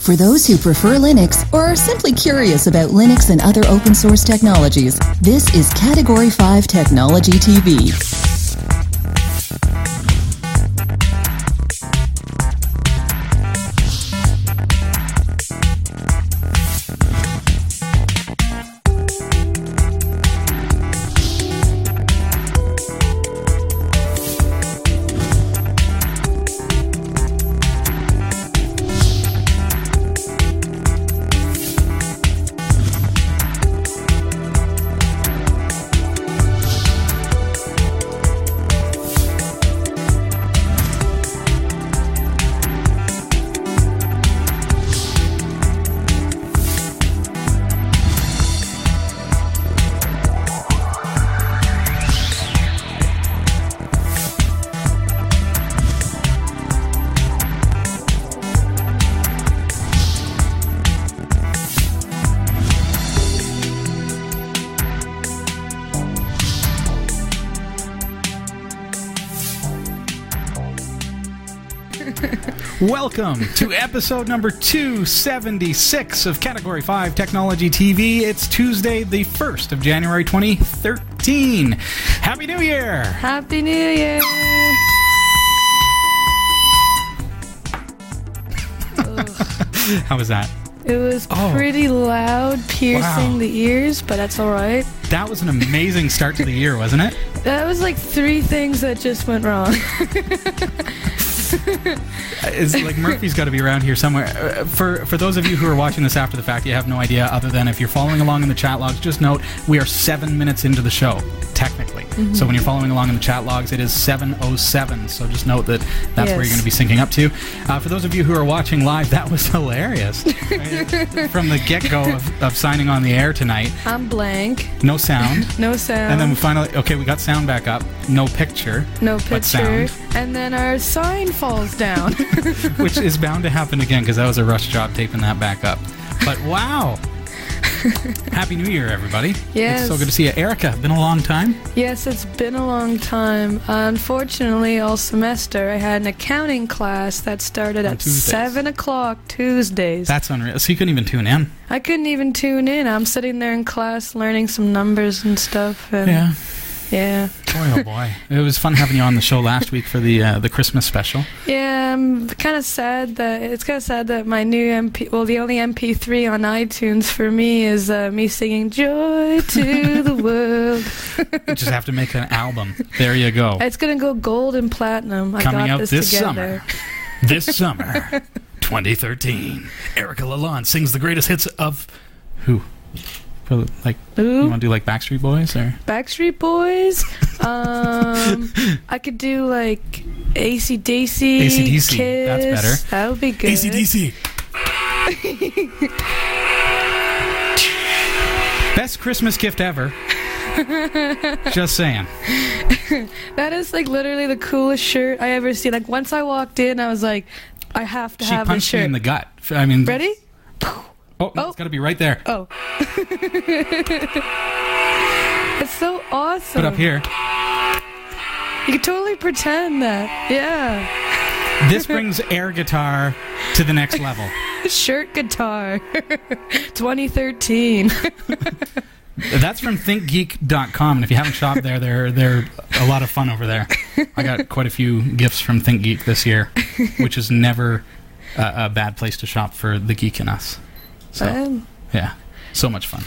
For those who prefer Linux or are simply curious about Linux and other open source technologies, this is Category 5 Technology TV. Welcome to episode number 276 of Category 5 Technology TV. It's Tuesday, the 1st of January 2013. Happy New Year! Happy New Year! How was that? It was Oh. pretty loud, piercing Wow. the ears, but that's alright. That was an amazing start to the year, wasn't it? That was like three things that just went wrong. It's like Murphy's got to be around here somewhere. Uh, For for those of you who are watching this after the fact, you have no idea. Other than if you're following along in the chat logs, just note we are seven minutes into the show, technically. So when you're following along in the chat logs, it is 7:07. So just note that that's where you're going to be syncing up to. Uh, for those of you who are watching live, that was hilarious. From the get-go of, of signing on the air tonight, I'm blank. no sound. No sound. And then we finally, okay, we got sound back up. No picture, no picture. sound. And then our sign falls down. which is bound to happen again because that was a rush job taping that back up. But wow. Happy New Year, everybody. Yes. It's so good to see you. Erika, been a long time. yes, it's been a long time. Unfortunately, all semester I had an accounting class that started On at Tuesdays. 7 o'clock Tuesdays. That's unreal. So you couldn't even tune in. I couldn't even tune in. I'm sitting there in class learning some numbers and stuff. And Yeah. Yeah. Boy, oh boy. It was fun having you on the show last week for the uh, the Christmas special. Yeah, I'm kind of sad that it's kind of sad that my new MP, well, the only MP3 on iTunes for me is uh, me singing "Joy to the World." You just have to make an album. There you go. It's gonna go gold and platinum. I Coming got out this, this together. summer. This summer, 2013. Erika Lalonde sings the greatest hits of who? Like you want to do like Backstreet Boys or Backstreet Boys. um, I could do like AC/DC. AC/DC, Kiss. that's better. That would be good. ACDC. Best Christmas gift ever. Just saying. That is like literally the coolest shirt I ever seen. Like once I walked in, I was like, I have to She have a shirt. She punched me in the gut. I mean, Ready? Oh, no, Oh. it's got to be right there. Oh. it's so awesome. Put up here. You can totally pretend that. Yeah. This brings air guitar to the next level. Shirt guitar. 2013. That's from ThinkGeek.com, and if you haven't shopped there, they're they're a lot of fun over there. I got quite a few gifts from ThinkGeek this year, which is never a, a bad place to shop for the geek in us. So Um, yeah, so much fun.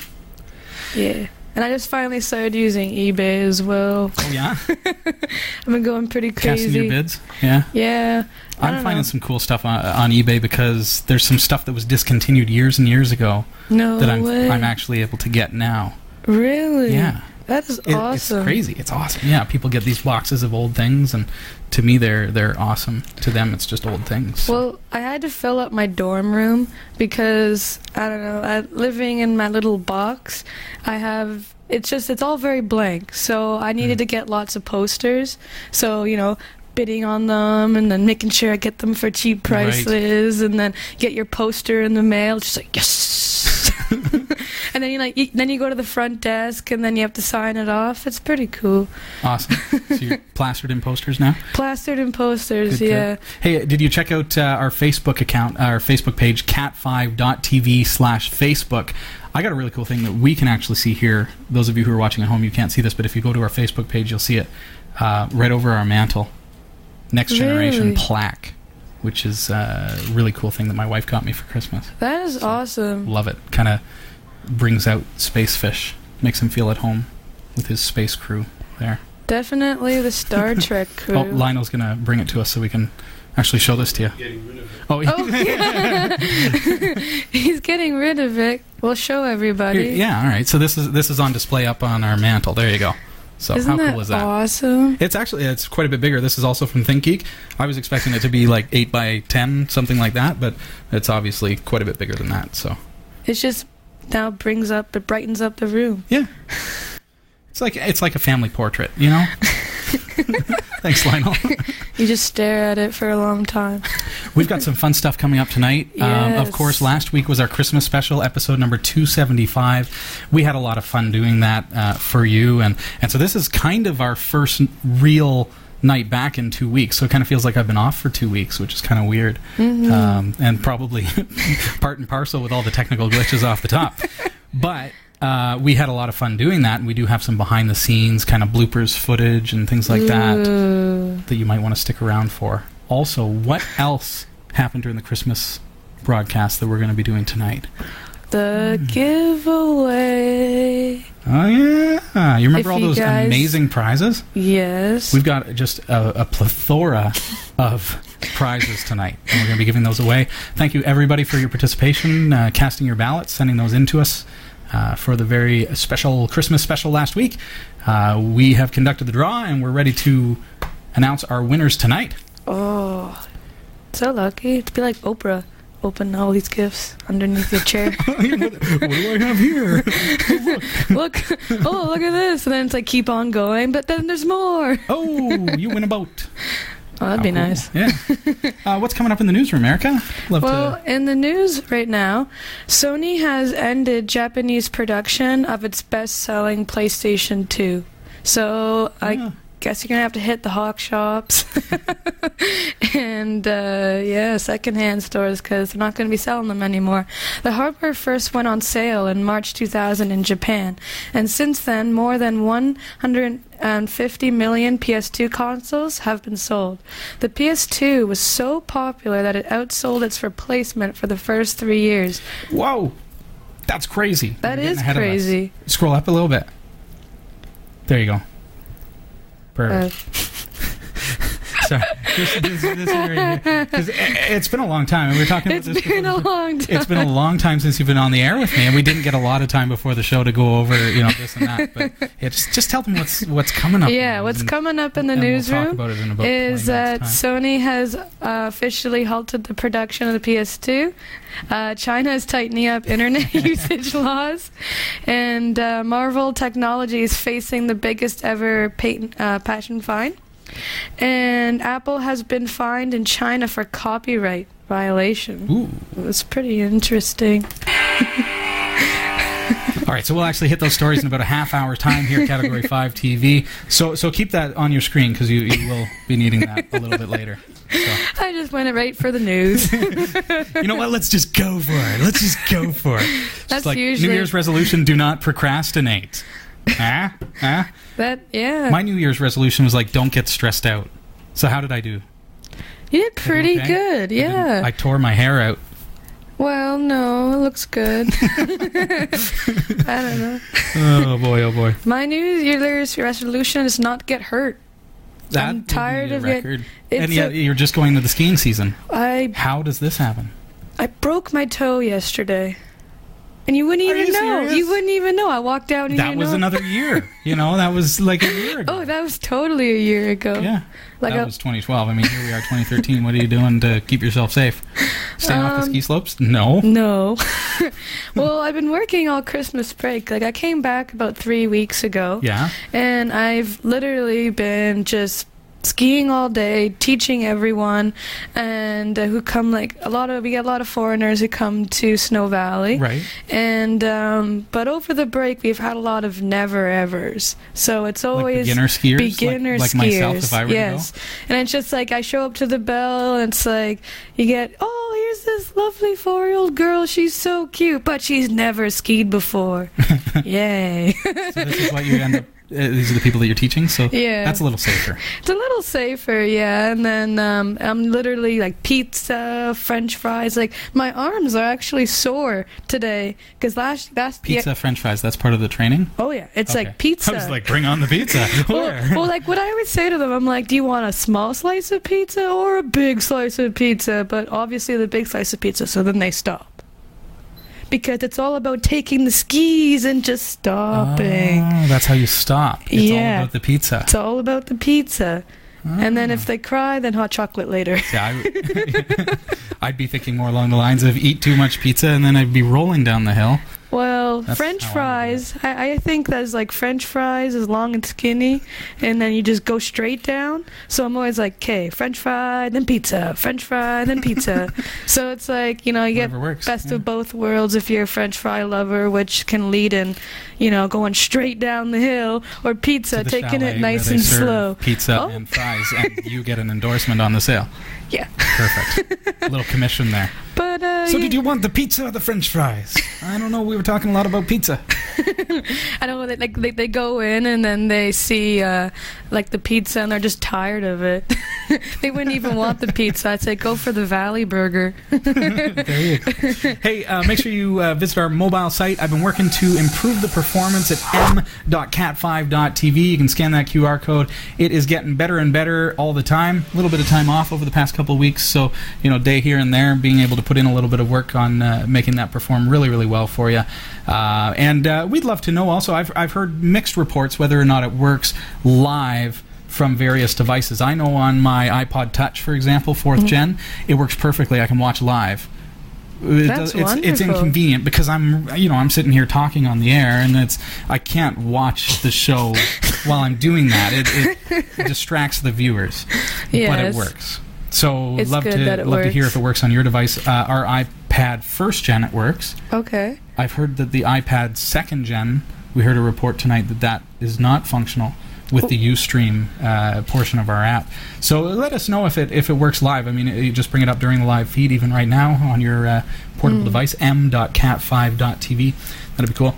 yeah. And I just finally started using eBay as well. Oh yeah, I've been going pretty crazy. casting your bids. Yeah. Yeah. I I'm finding know. some cool stuff on, on eBay because there's some stuff that was discontinued years and years ago No that I'm way. I'm actually able to get now. really? Yeah, That is It- awesome. it's crazy. It's awesome. Yeah, people get these boxes of old things, and to me, they're they're awesome. To them, it's just old things. Well, I had to fill up my dorm room because I don't know. I, living in my little box, I have it's just it's all very blank. So I hmm. needed to get lots of posters. So you know. Bidding on them and then making sure I get them for cheap Right. prices and then get your poster in the mail. Just like, yes! and then you like you, then you go to the front desk and then you have to sign it off. It's pretty cool. Awesome. so you're plastered in posters now. Plastered in posters, Good, good. yeah. Hey, did you check out uh, our Facebook account, our Facebook page, cat5.tv slash Facebook? I got a really cool thing that we can actually see here. Those of you who are watching at home, you can't see this, but if you go to our Facebook page, you'll see it uh, right over our mantle. Next Generation Really? plaque, which is uh, a really cool thing that my wife got me for Christmas. That is awesome. Love it. Kind of brings out Space Fish, makes him feel at home with his space crew there. Definitely the Star Trek crew. Oh, Lionel's going to bring it to us so we can actually show this to you. Oh, Oh, yeah. He's getting rid of it. We'll show everybody. Here- yeah, all right. So this is this is on display up on our mantle. There you go. So Isn't how that cool is that? awesome? It's actually it's quite a bit bigger. This is also from ThinkGeek. I was expecting it to be like eight by ten, something like that, but it's obviously quite a bit bigger than that. So It just now brings up, it brightens up the room. yeah, it's like it's like a family portrait, you know. Thanks, Lionel. You just stare at it for a long time. We've got some fun stuff coming up tonight. Um, of course, last week was our Christmas special, episode number 275. We had a lot of fun doing that uh, for you. And, and so this is kind of our first real night back in two weeks. So it kind of feels like I've been off for two weeks, which is kind of weird. Mm-hmm. Um, and probably part and parcel with all the technical glitches off the top. But. Uh, we had a lot of fun doing that, and we do have some behind the scenes kind of bloopers footage and things like that Ooh. that you might want to stick around for. Also, what else happened during the Christmas broadcast that we're going to be doing tonight? The Hmm. giveaway. Oh yeah, you remember If all those guys- amazing prizes? Yes. We've got just a, a plethora of prizes tonight, and we're going to be giving those away. Thank you everybody for your participation, uh, casting your ballots, sending those in to us. Uh, for the very special Christmas special last week, uh, we have conducted the draw and we're ready to announce our winners tonight. oh, so lucky to be like Oprah. Open all these gifts underneath your chair. what do I have here? look, oh, look at this. And then it's like, keep on going, but then there's more. Oh, you win a boat. Oh, that'd be cool. nice. Yeah. Uh, what's coming up in the newsroom, Erika? Love Well, to. in the news right now, Sony has ended Japanese production of its best selling PlayStation 2. So I Yeah. Guess you're going to have to hit the Hawk shops and, uh, yeah, secondhand stores because they're not going to be selling them anymore. The hardware first went on sale in March 2000 in Japan, and since then, more than 150 million PS2 consoles have been sold. The PS2 was so popular that it outsold its replacement for the first three years. Whoa, that's crazy. That is ahead of us. crazy. Scroll up a little bit. There you go. Perfect. Uh, Sorry. This, this, this area here, 'cause it, it's been a long time, and we were talking about it's this. been a before. long time. It's been a long time since you've been on the air with me, and we didn't get a lot of time before the show to go over, you know, this and that. But yeah, just, just tell them what's what's coming up. yeah, what's and- coming up in the and we'll newsroom talk about it in about is that minutes'. Sony has uh, officially halted the production of the PS2. Uh, China is tightening up internet usage laws, and uh, Marvell Technology is facing the biggest ever patent, uh, patent fine. And Apple has been fined in China for copyright violation. Ooh. It's pretty interesting. All right, so we'll actually hit those stories in about a half hour time here, Category Five TV. So, so keep that on your screen because you, you will be needing that a little bit later. So, I just went right for the news. you know what? Let's just go for it. Let's just go for it. Just That's like usually- New Year's resolution: do not procrastinate. Ah, ah. that yeah, My New Year's resolution was like, don't get stressed out. So how did I do? you did pretty okay? good. Yeah. I tore my hair out. Well, no, it looks good. I don't know. Oh boy, oh boy. My New Year's resolution is not get hurt. That I'm tired of it. It's And yet a- you're just going to the skiing season. I How does this happen? I broke my toe yesterday, and you wouldn't Are even you know. serious? You wouldn't even know. I walked out and That you was know. another year. You know, that was like a year ago. Oh, that was totally a year ago. yeah. Like that a- was 2012. I mean, here we are, 2013. What are you doing to keep yourself safe? Staying off the Um, ski slopes? No. No. well, I've been working all Christmas break. Like I came back about three weeks ago. Yeah. And I've literally been just skiing all day, teaching everyone, and uh, who come like a lot of we get a lot of foreigners who come to Snow Valley. Right. And um, but over the break, we've had a lot of never evers. So it's always beginner skiers? Like- beginner like skiers. myself if I were to go? yes, and it's just like I show up to the bell, and it's like you get, oh, here's this lovely four-year-old girl. She's so cute, but she's never skied before. Yay! So this is what you end up. Uh, these are the people that you're teaching, so Yeah. that's a little safer. It's a little safer, yeah. And then um, I'm literally like pizza, French fries. Like my arms are actually sore today because last last Pizza, French fries. That's part of the training. oh yeah, it's Okay. like pizza. I was like, bring on the pizza. well, well, like what I always say to them, I'm like, do you want a small slice of pizza or a big slice of pizza? But obviously the big slice of pizza. So then they stop. Because it's all about taking the skis and just stopping. Oh, that's how you stop. It's all about the pizza. It's all about the pizza. And then Ah. if they cry, then hot chocolate later. Yeah, I, I'd be thinking more along the lines of eat too much pizza and then I'd be rolling down the hill. Well, That's French how I would fries. I, I think that's like French fries is long and skinny, and then you just go straight down. So I'm always like, okay, French fry, then pizza, French fry, then pizza. so it's like you know you get works. best yeah. of both worlds if you're a French fry lover, which can lead in, you know, going straight down the hill, or pizza, taking it nice where they and serve slow. Pizza Oh. and fries, and you get an endorsement on the sale. Yeah, Perfect. a little commission there. But uh, So, yeah, did you want the pizza or the French fries? I don't know. We were talking a lot about pizza. I know that like they, they go in and then they see uh, like the pizza and they're just tired of it. they wouldn't even want the pizza. I'd say go for the Valley Burger. There you go. Hey, uh, make sure you uh, visit our mobile site. I've been working to improve the performance at m.cat5.tv. You can scan that QR code. It is getting better and better all the time. A little bit of time off over the past couple of weeks, so you know, day here and there, being able to put in a little bit of work on uh, making that perform really, really well for you. Uh, and uh, we'd love to know. Also, I've I've heard mixed reports whether or not it works live from various devices. I know on my iPod Touch, for example, 4th gen, it works perfectly. I can watch live. It That's does- it's, it's inconvenient because I'm you know I'm sitting here talking on the air and it's I can't watch the show while I'm doing that. It, it distracts the viewers, but it works. So It's love to it love to hear if it works on your device. Uh, our iPad first gen it works. Okay. I've heard that the iPad second gen. We heard a report tonight that that is not functional with the UStream uh, portion of our app. So let us know if it if it works live. I mean, you just bring it up during the live feed, even right now on your uh, portable Hmm. device, m.cat5.tv. That'd be cool.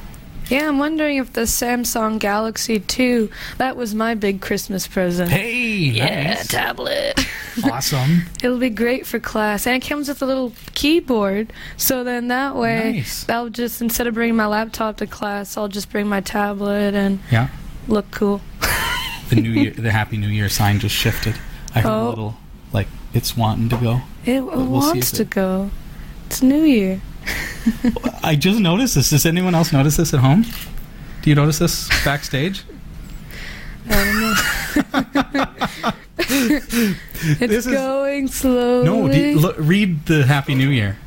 Yeah, I'm wondering if the Samsung Galaxy 2, that was my big Christmas present. Hey, yeah, nice. tablet. awesome. It'll be great for class. And it comes with a little keyboard. So then that way, Nice. I'll just, instead of bringing my laptop to class, I'll just bring my tablet and Yeah, look cool. the new year, the Happy New Year sign just shifted. I heard a Oh. little like it's wanting to go. It we'll wants to it- go. It's New Year. I just noticed this. Does anyone else notice this at home? Do you notice this backstage? It's This is- going slowly. No, you, look, read the Happy New Year.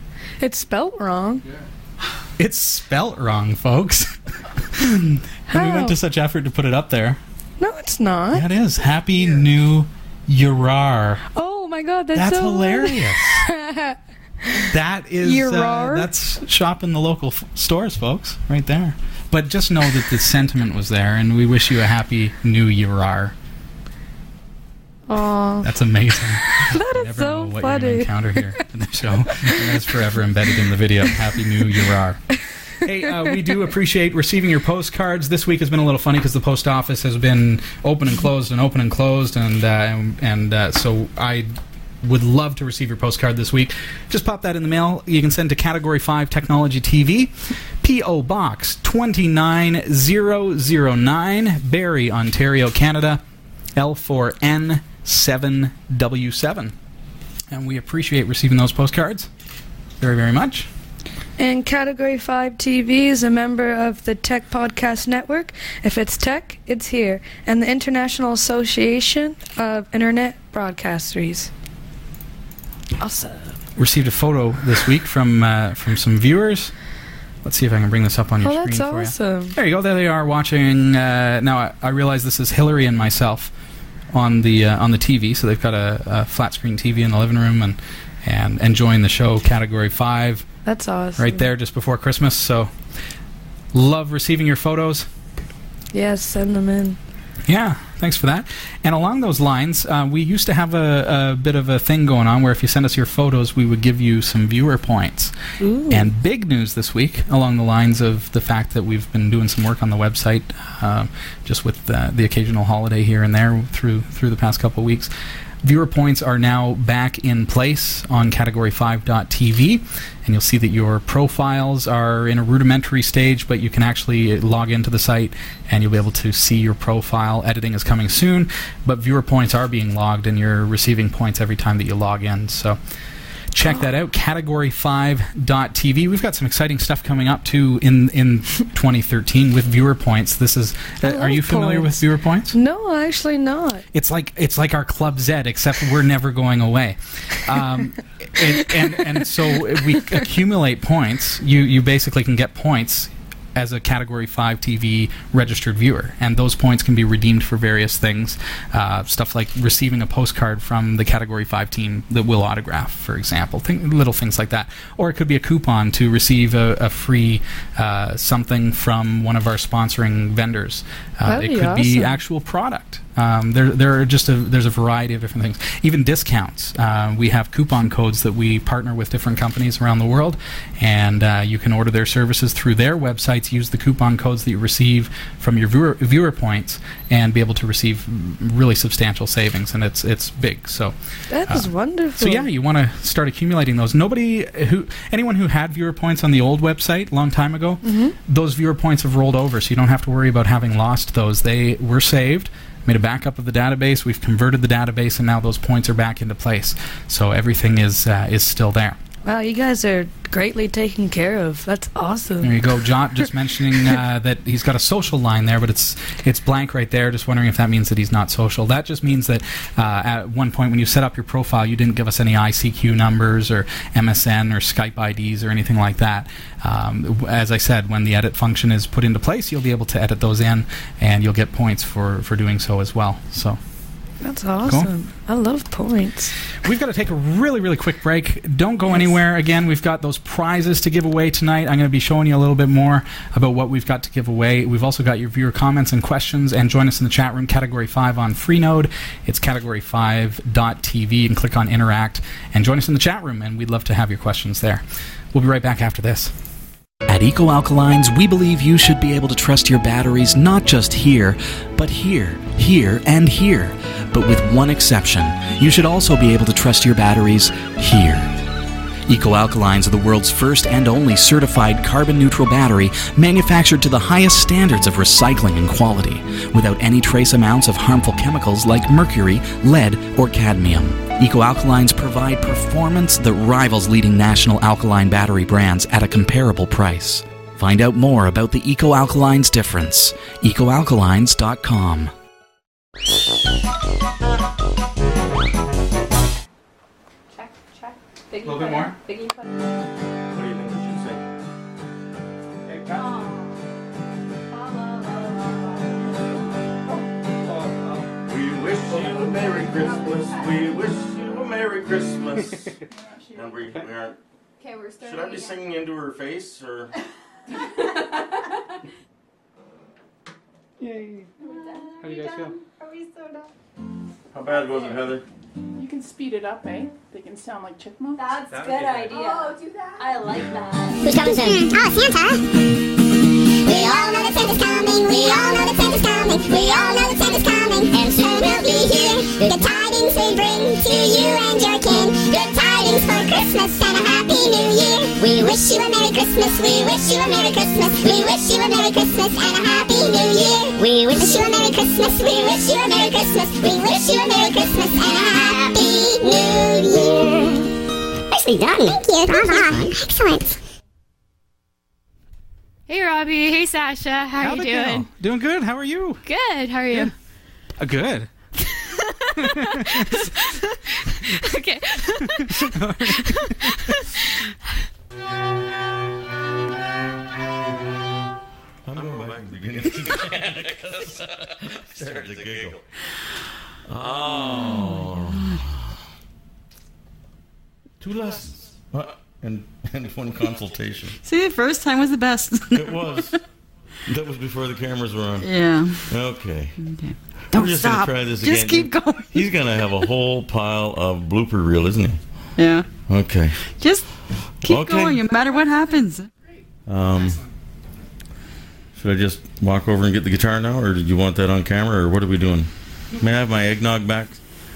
It's spelt wrong. It's spelt wrong, folks. and we went to such effort to put it up there. No, it's not. Yeah, it is. Happy New Year. Oh my god, that's, That's so hilarious. that is uh, that's shop in the local f- stores, folks, right there. But just know that the sentiment was there, and we wish you a happy New Year. Aw, That's amazing. that is never know so what you're going to funny. encounter here in the show. and that's forever embedded in the video. Happy New Year. Hey, uh, we do appreciate receiving your postcards. This week has been a little funny because the post office has been open and closed and open and closed, and uh, and uh, so I would love to receive your postcard this week. Just pop that in the mail. You can send to Category 5 Technology TV, P.O. Box 29009, Barrie, Ontario, Canada, L4N7W7. And we appreciate receiving those postcards very, very much. And Category 5 TV is a member of the Tech Podcast Network. If it's tech, it's here. And the International Association of Internet Broadcasters. Awesome. Received a photo this week from uh, from some viewers. Let's see if I can bring this up on your Oh, screen that's for you. awesome. There you go. There they are watching. Uh, now I, I realize this is Hillary and myself on the uh, on the TV. So they've got a, a flat screen TV in the living room and and enjoying the show Category Five That's awesome. right there just before Christmas. So love receiving your photos. Yes, send them in. Yeah, thanks for that. And along those lines, uh, we used to have a, a bit of a thing going on where if you send us your photos, we would give you some viewer points. Ooh. And big news this week, along the lines of the fact that we've been doing some work on the website, uh, just with the, the occasional holiday here and there through through the past couple of weeks. Viewer points are now back in place on category5.tv, and you'll see that your profiles are in a rudimentary stage, but you can actually log into the site and you'll be able to see your profile. Editing is coming soon, but viewer points are being logged, and you're receiving points every time that you log in. So check that out. Category5.tv we've got some exciting stuff coming up too in in 2013 with viewer points. This is uh, are you familiar with viewer points? No, actually not. it's like it's like our club z except we're never going away. Um, and, and and so we accumulate points. You you basically can get points as a category 5 TV registered viewer. And those points can be redeemed for various things uh, stuff like receiving a postcard from the category 5 team that will autograph for example Think, little things like that. Or it could be a coupon to receive a, a free uh, something from one of our sponsoring vendors. Uh, it could be awesome. actual product um, there, there are just a there's a variety of different things. Even discounts. Uh, we have coupon codes that we partner with different companies around the world, and uh, you can order their services through their websites. Use the coupon codes that you receive from your viewer, viewer points, and be able to receive really substantial savings. And it's it's big. So That is Uh, wonderful. so yeah, you want to start accumulating those. Nobody who anyone who had viewer points on the old website a long time ago, Mhm. those viewer points have rolled over, so you don't have to worry about having lost those. They were saved, made a backup of the database. We've converted the database, and now those points are back into place. So everything is uh, is still there. Wow, you guys are greatly taken care of. That's awesome. There you go, John. Just mentioning uh, that he's got a social line there, but it's it's blank right there. Just wondering if that means that he's not social. That just means that uh, at one point when you set up your profile, you didn't give us any ICQ numbers or MSN or Skype IDs or anything like that. Um, as I said, when the edit function is put into place, you'll be able to edit those in, and you'll get points for for doing so as well. So. That's awesome. I love points. We've got to take a really, really quick break. Don't go anywhere. Again, we've got those prizes to give away tonight. I'm going to be showing you a little bit more about what we've got to give away. We've also got your viewer comments and questions. And join us in the chat room, Category 5 on Freenode. It's category5.tv and click on Interact. And join us in the chat room, and we'd love to have your questions there. We'll be right back after this. At Eco Alkalines, we believe you should be able to trust your batteries not just here, but here, here, and here. But with one exception, you should also be able to trust your batteries here. Eco Alkalines are the world's first and only certified carbon neutral battery manufactured to the highest standards of recycling and quality, without any trace amounts of harmful chemicals like mercury, lead, or cadmium. Eco Alkalines provide performance that rivals leading national alkaline battery brands at a comparable price. Find out more about the Eco Alkalines difference. EcoAlkalines.com. check. Biggie little bit more. Biggie. What do you think we should say? We wish you a Merry Christmas. We wish you a Merry Christmas. and we, we aren't. Okay, we're starting. Should I be again. singing into her face or? Yay. How do you guys feel? Are we so done? How bad was it, Heather? You can speed it up, eh? They can sound like chipmunks. That's That good would be idea. Oh, do that. I like that. Who's coming soon? Oh, Santa. We all know that Santa's coming. We all know that Santa's coming. We all know that Santa's coming. And soon he'll be here. Good tidings they bring to you and your kin. Good tidings for Christmas and a happy new year. We wish you a Merry Christmas. We wish you a Merry Christmas. We wish you a Merry Christmas and a happy new year. We wish you a Merry Christmas. We wish you a Merry Christmas. We wish you a Merry Christmas and a happy new year. Nicely done. Thank you. Bravo. Excellent. Hey Robbie, hey Sasha, how How'd you it go? doing? Doing good. How are you? Good. How are you? Uh, good. Okay. I'm going back to the beginning. Started to giggle. Oh. Two lessons. Uh, and, and one consultation. See, the first time was the best. It was. That was before the cameras were on. yeah. Okay. Okay. We're Don't just stop. gonna try this Just keep going. He's gonna have a whole pile of blooper reel, isn't he? Yeah. Okay. Just keep Okay. going, no matter what happens. Um, should I just walk over and get the guitar now, or did you want that on camera, or what are we doing? May I have my eggnog back?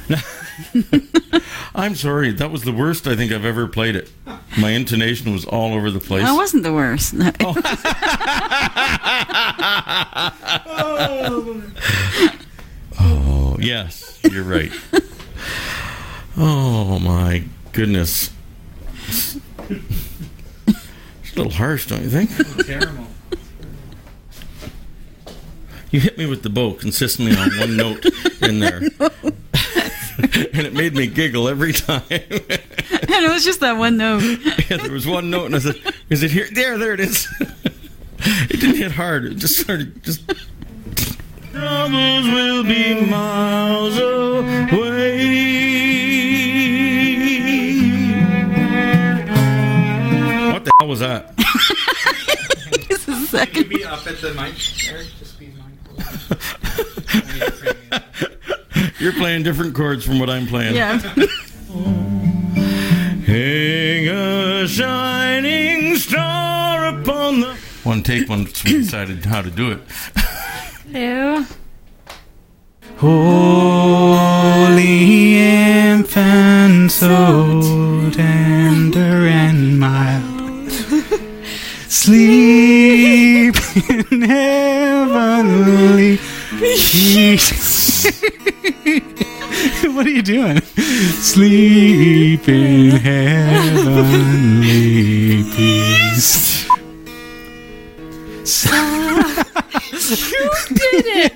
I'm sorry. That was the worst I think I've ever played it. My intonation was all over the place. That wasn't the worst. Oh. oh, yes, you're right. oh my goodness. It's a little harsh, don't you think? Caramel. You hit me with the bow consistently on one note in there. and it made me giggle every time. and it was just that one note. yeah, there was one note, and I said, "Is it here? There, there it is." it didn't hit hard. It just started just. Troubles will be miles away. What the hell was that? Just a second. Be up at the mic, Eric. Just be mindful. You're playing different chords from what I'm playing. Yeah. Hang a shining star upon the. One take once we decided how to do it. Ew. Holy infant, so tender and mild, sleep in heavenly peace. what are you doing? Sleep in heavenly peace. You did it.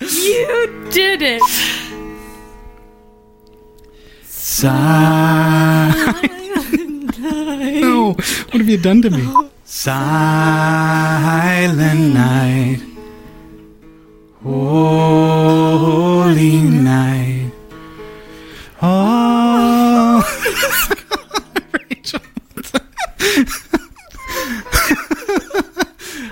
You did it. Silent night. No, what have you done to me? Silent night, holy night. Oh, Rachel.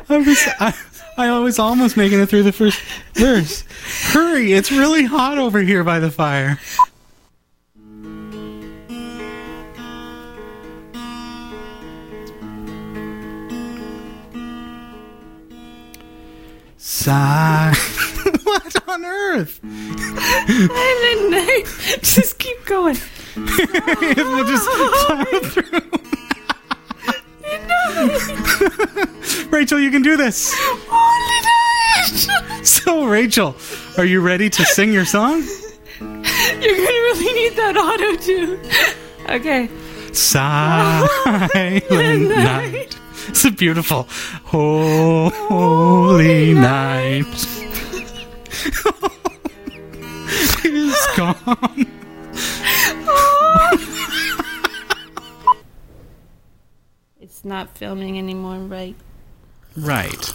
I was, I, I was almost making it through the first verse. Hurry, it's really hot over here by the fire. Sigh. What on earth? Silent night. Just keep going. we'll just plow through. Rachel, you can do this. So, Rachel, are you ready to sing your song? You're gonna really need that auto tune. Okay. Silent night. It's a beautiful holy night. It's gone. It's not filming anymore, right? Right.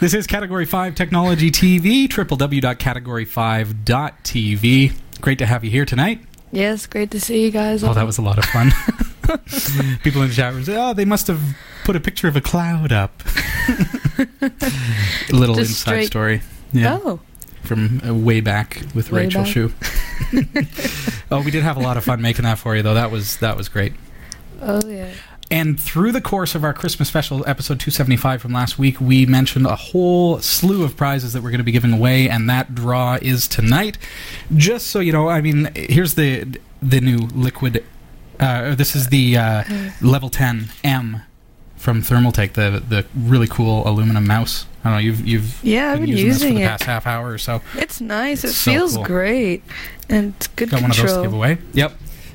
this is Category 5 Technology TV, www.category5.tv. Great to have you here tonight. Yes, great to see you guys. Oh, that was a lot of fun. People in the chat room say, oh, they must have put a picture of a cloud up. a little Just inside straight- story. Yeah. Oh, From uh, way back with Way Rachel back. Shu. oh, we did have a lot of fun making that for you, though. That was that was great. oh yeah. And through the course of our Christmas special, episode 275 from last week, we mentioned a whole slew of prizes that we're going to be giving away, and that draw is tonight. Just so you know, I mean, here's the the new liquid. Uh, this is the uh, level 10 M from Thermaltake, the the really cool aluminum mouse. I don't know. You've you've Yeah, I've been using, this for the it. past half hour or so. It's nice. It So feels cool. great, and it's good Got one of those to give away. Yep.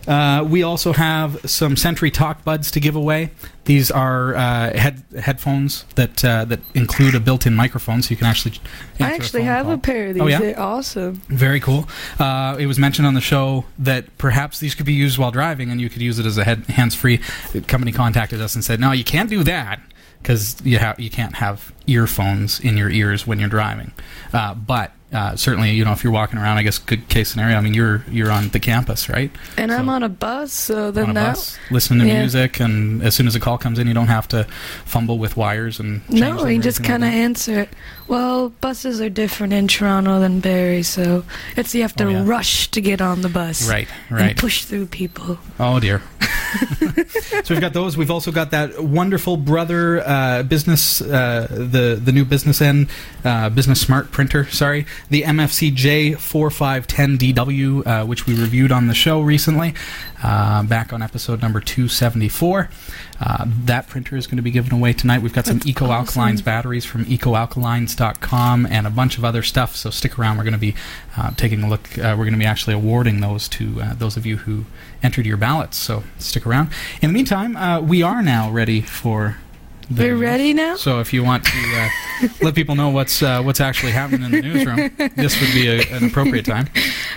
Uh, we also have some Sentry Talk Buds to give away. These are uh, head headphones that uh, that include a built-in microphone, so you can actually. I actually phone have call. a pair of these. Oh, yeah? They're awesome. Very cool. Uh, it was mentioned on the show that perhaps these could be used while driving, and you could use it as a head, hands-free. The company contacted us and said, "No, you can't do that because you have you can't have earphones in your ears when you're driving. Uh, but uh, certainly, you know, if you're walking around, I guess good case scenario. I mean, you're you're on the campus, right? And I'm on a bus, so then on a that bus, listening to yeah. music, and as soon as a call comes in, you don't have to fumble with wires and No, you just kind like of answer it. Well, buses are different in Toronto than Barrie, so it's you have to Oh, yeah. rush to get on the bus. Right, And right. push through people. Oh dear. so we've got those. We've also got that wonderful brother uh, business, uh, the the new business end, uh, business smart printer. Sorry, the MFCJ four five ten DW, uh, which we reviewed on the show recently, uh, back on episode number two seventy four. Uh, that printer is going to be given away tonight. We've got some That's Eco Alkalines awesome. batteries from EcoAlkalines.com and a bunch of other stuff. So stick around. We're going to be uh, taking a look. Uh, we're going to be actually awarding those to uh, those of you who entered your ballots. So stick around. In the meantime, uh, we are now ready for. We're ready now? So if you want to uh, let people know what's uh, what's actually happening in the newsroom, this would be a, an appropriate time.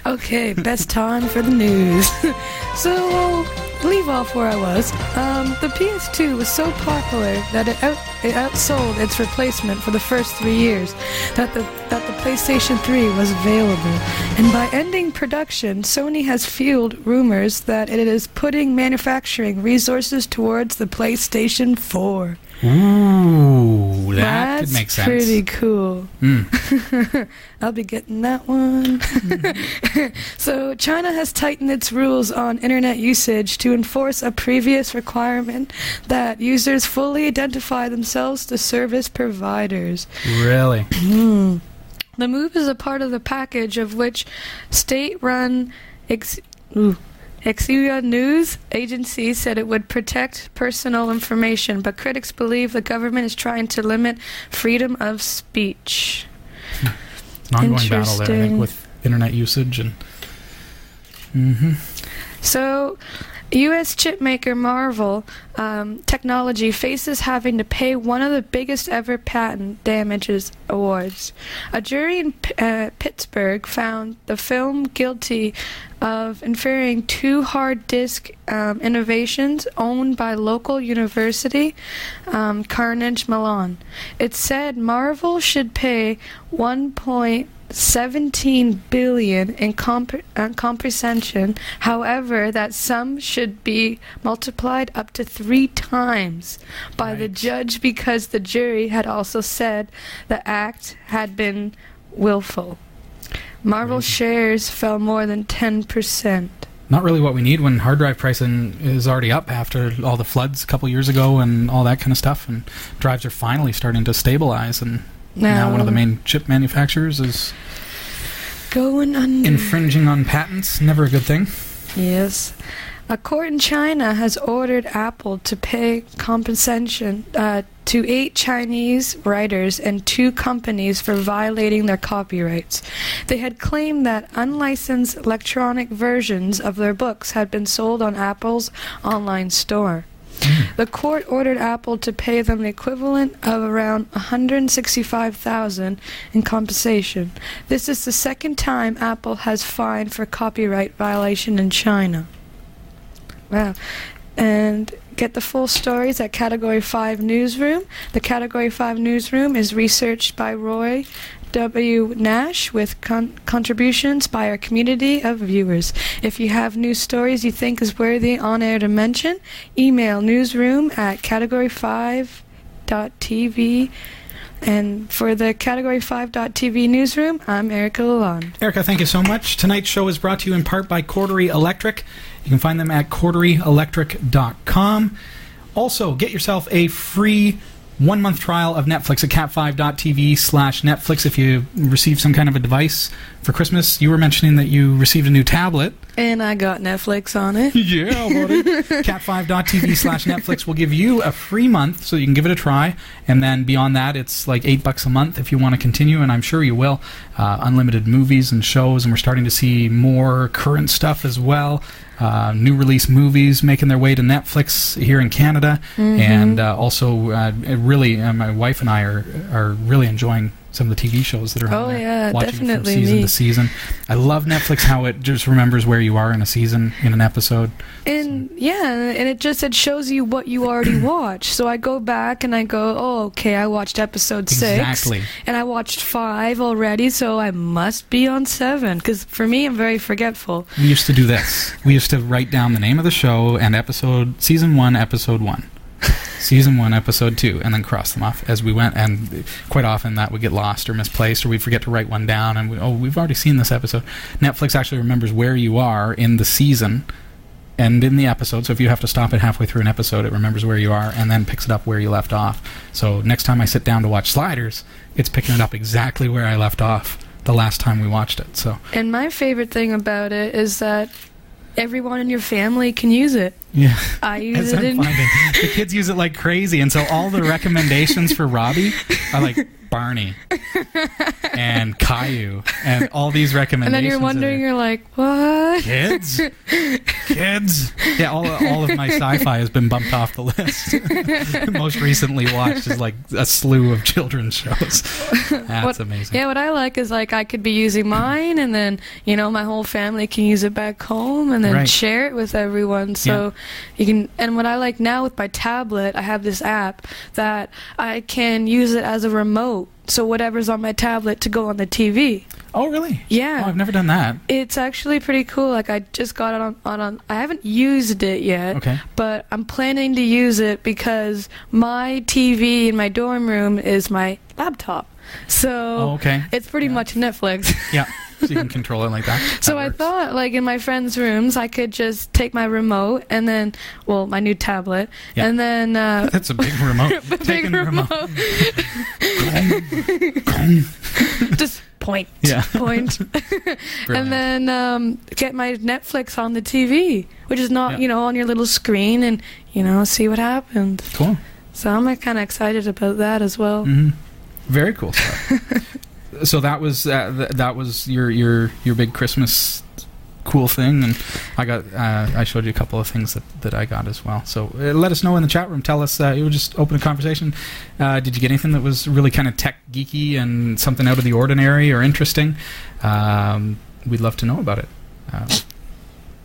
Okay, best time for the news. so leave off where I was. Um, the PS2 was so popular that it, out, it outsold its replacement for the first three years that the that the PlayStation 3 was available. And by ending production, Sony has fueled rumors that it is putting manufacturing resources towards the PlayStation 4. Ooh, that That's could make sense. pretty cool. Mm. I'll be getting that one. so, China has tightened its rules on internet usage to enforce a previous requirement that users fully identify themselves to service providers. Really? Hmm. The move is a part of the package of which state-run ex- ooh, Exia News agency said it would protect personal information, but critics believe the government is trying to limit freedom of speech. An ongoing battle there, I think, with internet usage and. hmm So, U.S. chipmaker Marvell um, Technology faces having to pay one of the biggest ever patent damages awards. A jury in P- uh, Pittsburgh found the film guilty of inferring two hard disk um, innovations owned by local university, um, Carnegie Mellon. It said Marvell should pay 1.17 billion in comp- uh, compensation. However, that sum should be multiplied up to three times by the judge because the jury had also said the act had been willful. Marvell shares fell more than 10%. Not really what we need when hard drive pricing is already up after all the floods a couple years ago and all that kind of stuff, and drives are finally starting to stabilize. And now, one of the main chip manufacturers is Going under. infringing on patents. Never a good thing. Yes. A court in China has ordered Apple to pay compensation uh, to eight Chinese writers and two companies for violating their copyrights. They had claimed that unlicensed electronic versions of their books had been sold on Apple's online store. Mm. The court ordered Apple to pay them the equivalent of around 165,000 in compensation. This is the second time Apple has fined for copyright violation in China. Wow. And get the full stories at Category 5 Newsroom. The Category 5 Newsroom is researched by Roy W. Nash with con- contributions by our community of viewers. If you have news stories you think is worthy on air to mention, email newsroom at category5.tv. And for the Category 5.tv newsroom, I'm Erika Lalonde. Erika, thank you so much. Tonight's show is brought to you in part by Cordery Electric. You can find them at corderyelectric.com. Also, get yourself a free one month trial of Netflix at cat5.tv slash Netflix if you receive some kind of a device for Christmas. You were mentioning that you received a new tablet. And I got Netflix on it. Yeah, buddy. Cat5.tv slash Netflix will give you a free month so you can give it a try. And then beyond that, it's like eight bucks a month if you want to continue, and I'm sure you will. Uh, unlimited movies and shows, and we're starting to see more current stuff as well. Uh, new release movies making their way to Netflix here in Canada, Mhm. and uh, also uh, really, uh, my wife and I are are really enjoying some of the TV shows that are Oh, on there. yeah, watching from season me. to season. I love Netflix how it just remembers where you are in a season, in an episode. And yeah, and it just it shows you what you already watched. So I go back and I go, oh, okay, I watched episode six, Exactly. and I watched five already, so I must be on seven. Because for me, I'm very forgetful. We used to do this. We used to write down the name of the show and episode, season one, episode one, season one, episode two, and then cross them off as we went. And quite often that would get lost or misplaced, or we'd forget to write one down. And we, oh, we've already seen this episode. Netflix actually remembers where you are in the season and in the episode. So if you have to stop it halfway through an episode, it remembers where you are and then picks it up where you left off. So next time I sit down to watch Sliders, it's picking it up exactly where I left off the last time we watched it. So And my favorite thing about it is that everyone in your family can use it. yeah. I use it in. the kids use it like crazy, and so all the recommendations for Robbie are like Barney and Caillou, and all these recommendations. and then you're wondering, you're like, what? kids, kids. Yeah, all all of my sci-fi has been bumped off the list. Most recently watched is like a slew of children's shows. That's What- amazing. Yeah, what I like is like I could be using mine, and then you know my whole family can use it back home, and then Right. share it with everyone. So you can. And what I like now with my tablet, I have this app that I can use it as a remote. So whatever's on my tablet to go on the TV. Oh, really? Yeah. Oh, I've never done that. It's actually pretty cool. Like I just got it on, on, on I haven't used it yet. Okay. But I'm planning to use it because my TV in my dorm room is my laptop. So Oh, okay. it's pretty much Netflix. Yeah. So you can control it like that. so That I works. thought like in my friends' rooms I could just take my remote and then well, my new tablet Yeah. and then uh That's a big remote. big Taking remote. just point Yeah. point and then um, get my Netflix on the TV, which is not Yeah. you know on your little screen, and you know see what happens. Cool. So I'm kind of excited about that as well. hmm Very cool stuff. So that was uh, th- that was your your your big Christmas cool thing, and I got uh, I showed you a couple of things that, that I got as well. So uh, let us know in the chat room. Tell us. Uh, you just open a conversation. Uh, did you get anything that was really kind of tech geeky and something out of the ordinary or interesting? Um, we'd love to know about it. Uh,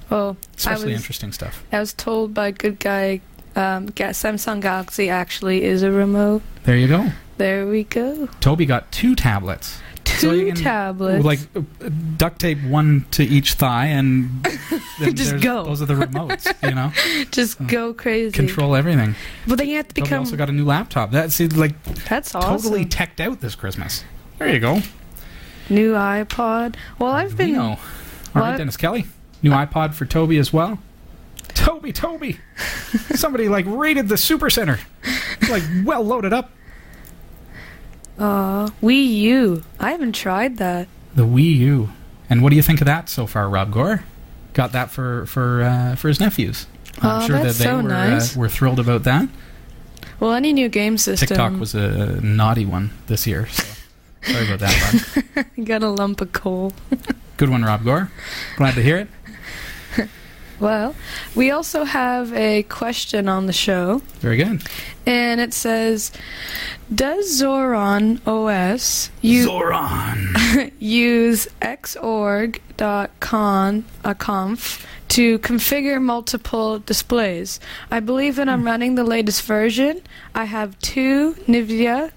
Well, I especially was interesting stuff. I was told by a good guy. Um, Samsung Galaxy actually is a remote. There you go. There we go. Toby got two tablets. Two So you tablets. Like uh, duct tape one to each thigh, and Just go. Those are the remotes, you know. just go crazy. Control everything. But then you have to Toby become. also got a new laptop. That's like that's awesome. totally teched out this Christmas. There you go. New iPod. Well, I've been. Arduino. All right? Dennis Kelly. New iPod for Toby as well. Toby, Toby. Somebody like raided the super center. Like well loaded up. Aw, Wii U. I haven't tried that. The Wii U. And what do you think of that so far, Rob Gore? Got that for for uh, for his nephews. I'm Oh, sure that's that they so were nice. uh, were thrilled about that. Well, any new game system. TikTok was a naughty one this year. So sorry about that, bud. Got a lump of coal. Good one, Rob Gore. Glad to hear it. Well, we also have a question on the show, Very good. and it says, "Does Zorin OS use Zorin. use xorg.con uh, conf to configure multiple displays? I believe when I'm running the latest version, I have two NVIDIA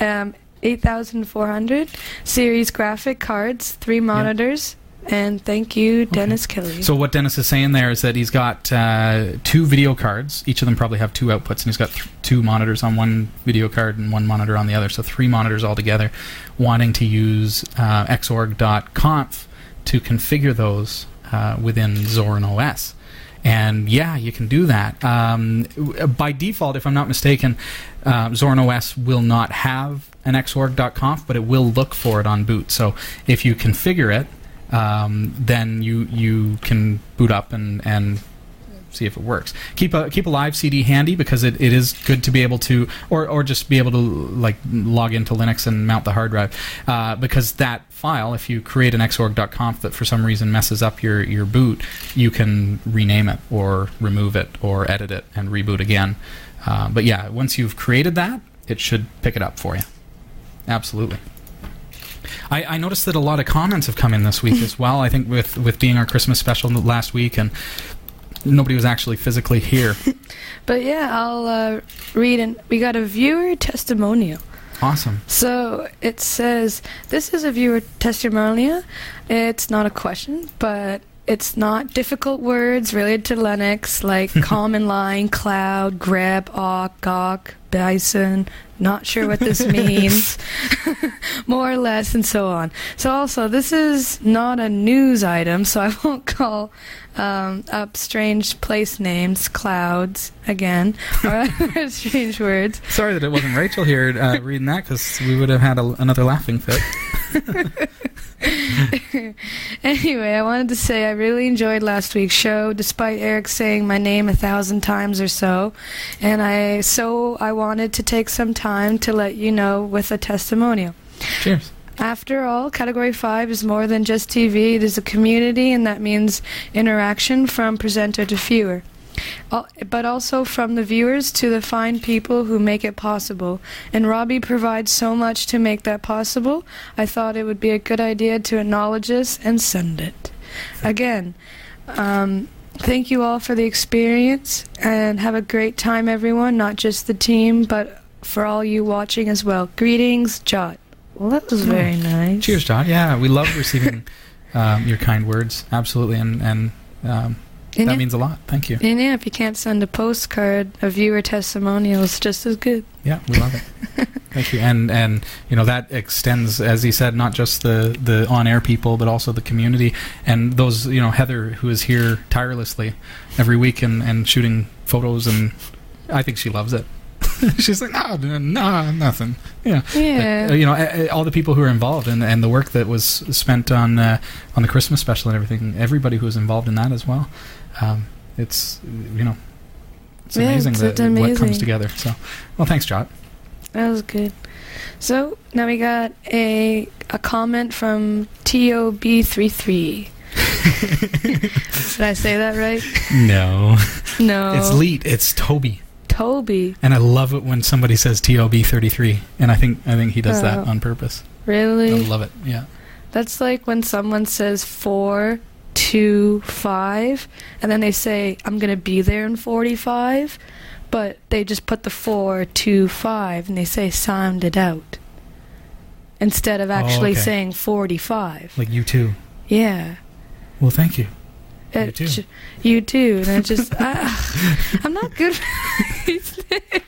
um, 8400 series graphic cards, three monitors." And thank you, Dennis Kelly. So what Dennis is saying there is that he's got uh, two video cards. Each of them probably have two outputs, and he's got th- two monitors on one video card and one monitor on the other. So three monitors altogether. Wanting to use uh, xorg.conf to configure those uh, within Zorin OS. And yeah, you can do that. Um, by default, if I'm not mistaken, uh, Zorin OS will not have an xorg.conf, but it will look for it on boot. So if you configure it, um, then you you can boot up and and see if it works. Keep a keep a live CD handy because it, it is good to be able to or or just be able to like log into Linux and mount the hard drive uh, because that file, if you create an xorg.conf that for some reason messes up your your boot, you can rename it or remove it or edit it and reboot again. Uh, but yeah, once you've created that, it should pick it up for you. Absolutely. I, I noticed that a lot of comments have come in this week as well. I think with with being our Christmas special last week and nobody was actually physically here. But yeah, I'll uh, read and we got a viewer testimonial. Awesome. So it says this is a viewer testimonial. It's not a question, but it's not difficult words related to Linux like command line, cloud, grep, awk, gawk, bison. Not sure what this means. More or less, and so on. So also, this is not a news item, so I won't call um, up strange place names, clouds again, or other strange words. Sorry that it wasn't Rachel here uh, reading that because we would have had a, another laughing fit. Anyway, I wanted to say I really enjoyed last week's show, despite Eric saying my name a thousand times or so, and I so I wanted to take some time to let you know with a testimonial. Cheers. After all, Category 5 is more than just TV. It is a community, and that means interaction from presenter to viewer. Al- But also from the viewers to the fine people who make it possible. And Robbie provides so much to make that possible, I thought it would be a good idea to acknowledge this and send it. Again, um, thank you all for the experience, and have a great time, everyone, not just the team, but for all you watching as well. Greetings, Jot. Well, that was very nice. Cheers, John. Yeah, we love receiving um, your kind words. Absolutely, and and um, And that yeah- means a lot. Thank you. And yeah, if you can't send a postcard, a viewer testimonial is just as good. Yeah, we love it. Thank you. And and you know that extends, as he said, not just the the on air people, but also the community and those. You know, Heather, who is here tirelessly every week and and shooting photos, and I think she loves it. She's like, no, no, nothing. Yeah, Yeah. But, you know, all the people who are involved and and the work that was spent on uh, on the Christmas special and everything. Everybody who was involved in that as well. Um, it's you know, it's Yeah, amazing it's- that it's what comes together. So, well, thanks, Jot. That was good. So now we got a a comment from TOB33. Did I say that right? No. No. It's Leet. It's Toby. Toby. And I love it when somebody says TOB thirty three. And I think I think he does that Oh. on purpose. Really? I love it. Yeah. That's like when someone says four, two, five, and then they say, I'm going to be there in 45, but they just put the four, two, five, and they say, sound it out. Instead of Oh, actually okay. saying 45. Like you too. Yeah. Well, thank you. It You too. j- you too. And it just, ah, I'm not good for these things.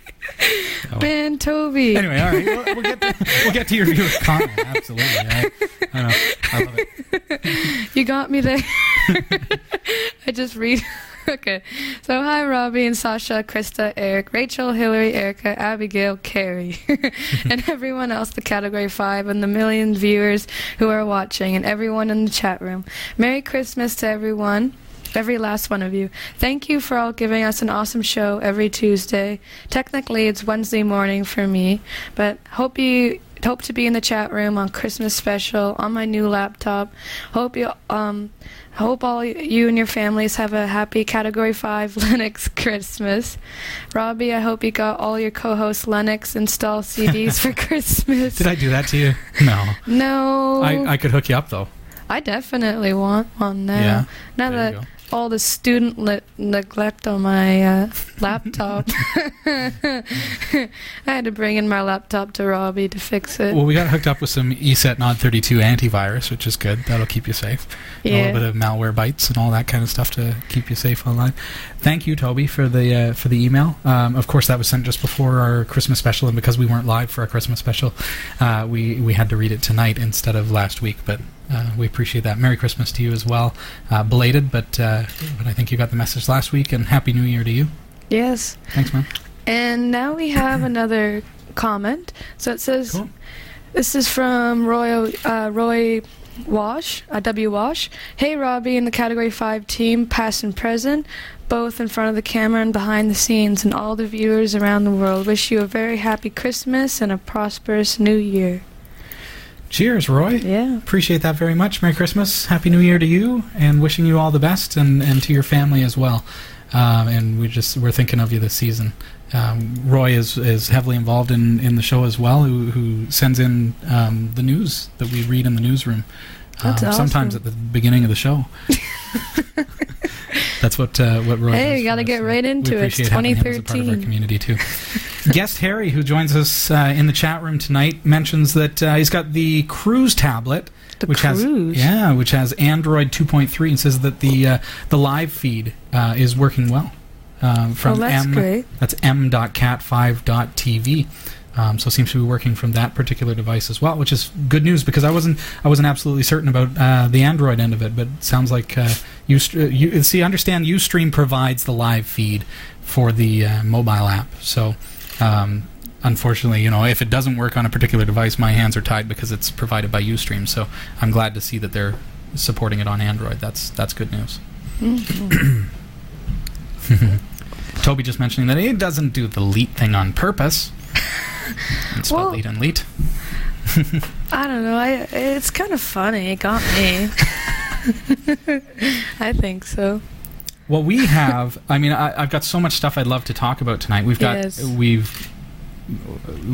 Oh. Man, Toby. Oh. Anyway, all right. We'll, we'll get to, we'll get to your viewer comment. Absolutely. I, I know. I love it. You got me there. I just read. okay. So, hi, Robbie and Sasha, Krista, Eric, Rachel, Hillary, Erika, Abigail, Carrie, and everyone else, the Category 5, and the million viewers who are watching, and everyone in the chat room. Merry Christmas to everyone. Every last one of you. Thank you for all giving us an awesome show every Tuesday. Technically, it's Wednesday morning for me, but hope you hope to be in the chat room on Christmas special on my new laptop. Hope you um hope all you and your families have a happy Category 5 Linux Christmas. Robbie, I hope you got all your co-host Linux install CDs for Christmas. Did I do that to you? No. No. I, I could hook you up though. I definitely want one now. Yeah, Now that. All the student li- neglect on my uh, laptop, I had to bring in my laptop to Robbie to fix it. Well, we got hooked up with some ESET Nod 32 antivirus, which is good. That'll keep you safe. A little bit of Malwarebytes and all that kind of stuff to keep you safe online. Thank you, Toby, for the uh, for the email. Um, of course, that was sent just before our Christmas special, and because we weren't live for our Christmas special, uh, we we had to read it tonight instead of last week. But uh, we appreciate that. Merry Christmas to you as well. Uh, belated, but uh, but I think you got the message last week, and Happy New Year to you. yes. Thanks, man. And now we have another comment. So it says, Cool. this is from Roy, uh, Roy Wash, uh, W. Wash. Hey, Robbie and the Category 5 team, past and present, both in front of the camera and behind the scenes, and all the viewers around the world. Wish you a very happy Christmas and a prosperous new year. Cheers, Roy. Yeah. Appreciate that very much. Merry Christmas, Happy New Year to you, and wishing you all the best, and, and to your family as well. Um, and we just we're thinking of you this season, um, Roy is, is heavily involved in, in the show as well, who, who sends in um, the news that we read in the newsroom. That's um, Sometimes at the beginning of the show. That's what uh, what Roy. Hey, you gotta get right into it. It's appreciate having him as a part of our 2013. community too. Guest Harry, who joins us uh, in the chat room tonight, mentions that uh, he's got the Cruz tablet, The which Cruz? has yeah, which has Android 2.3, and says that the uh, the live feed uh, is working well. Um, from Oh, that's M, great. That's m.cat5.tv. Um, so it seems to be working from that particular device as well, which is good news because I wasn't I wasn't absolutely certain about uh, the Android end of it, but it sounds like uh, Ust- you see. I understand UStream provides the live feed for the uh, mobile app, so. Um, Unfortunately, you know, if it doesn't work on a particular device, my hands are tied because it's provided by UStream. So I'm glad to see that they're supporting it on Android. That's that's good news. Toby just mentioning that it doesn't do the leet thing on purpose. Well- leet and leet. I don't know. I it's kind of funny. It got me. I think so. Well, we have. I mean, I, I've got so much stuff I'd love to talk about tonight. We've got. Yes. We've.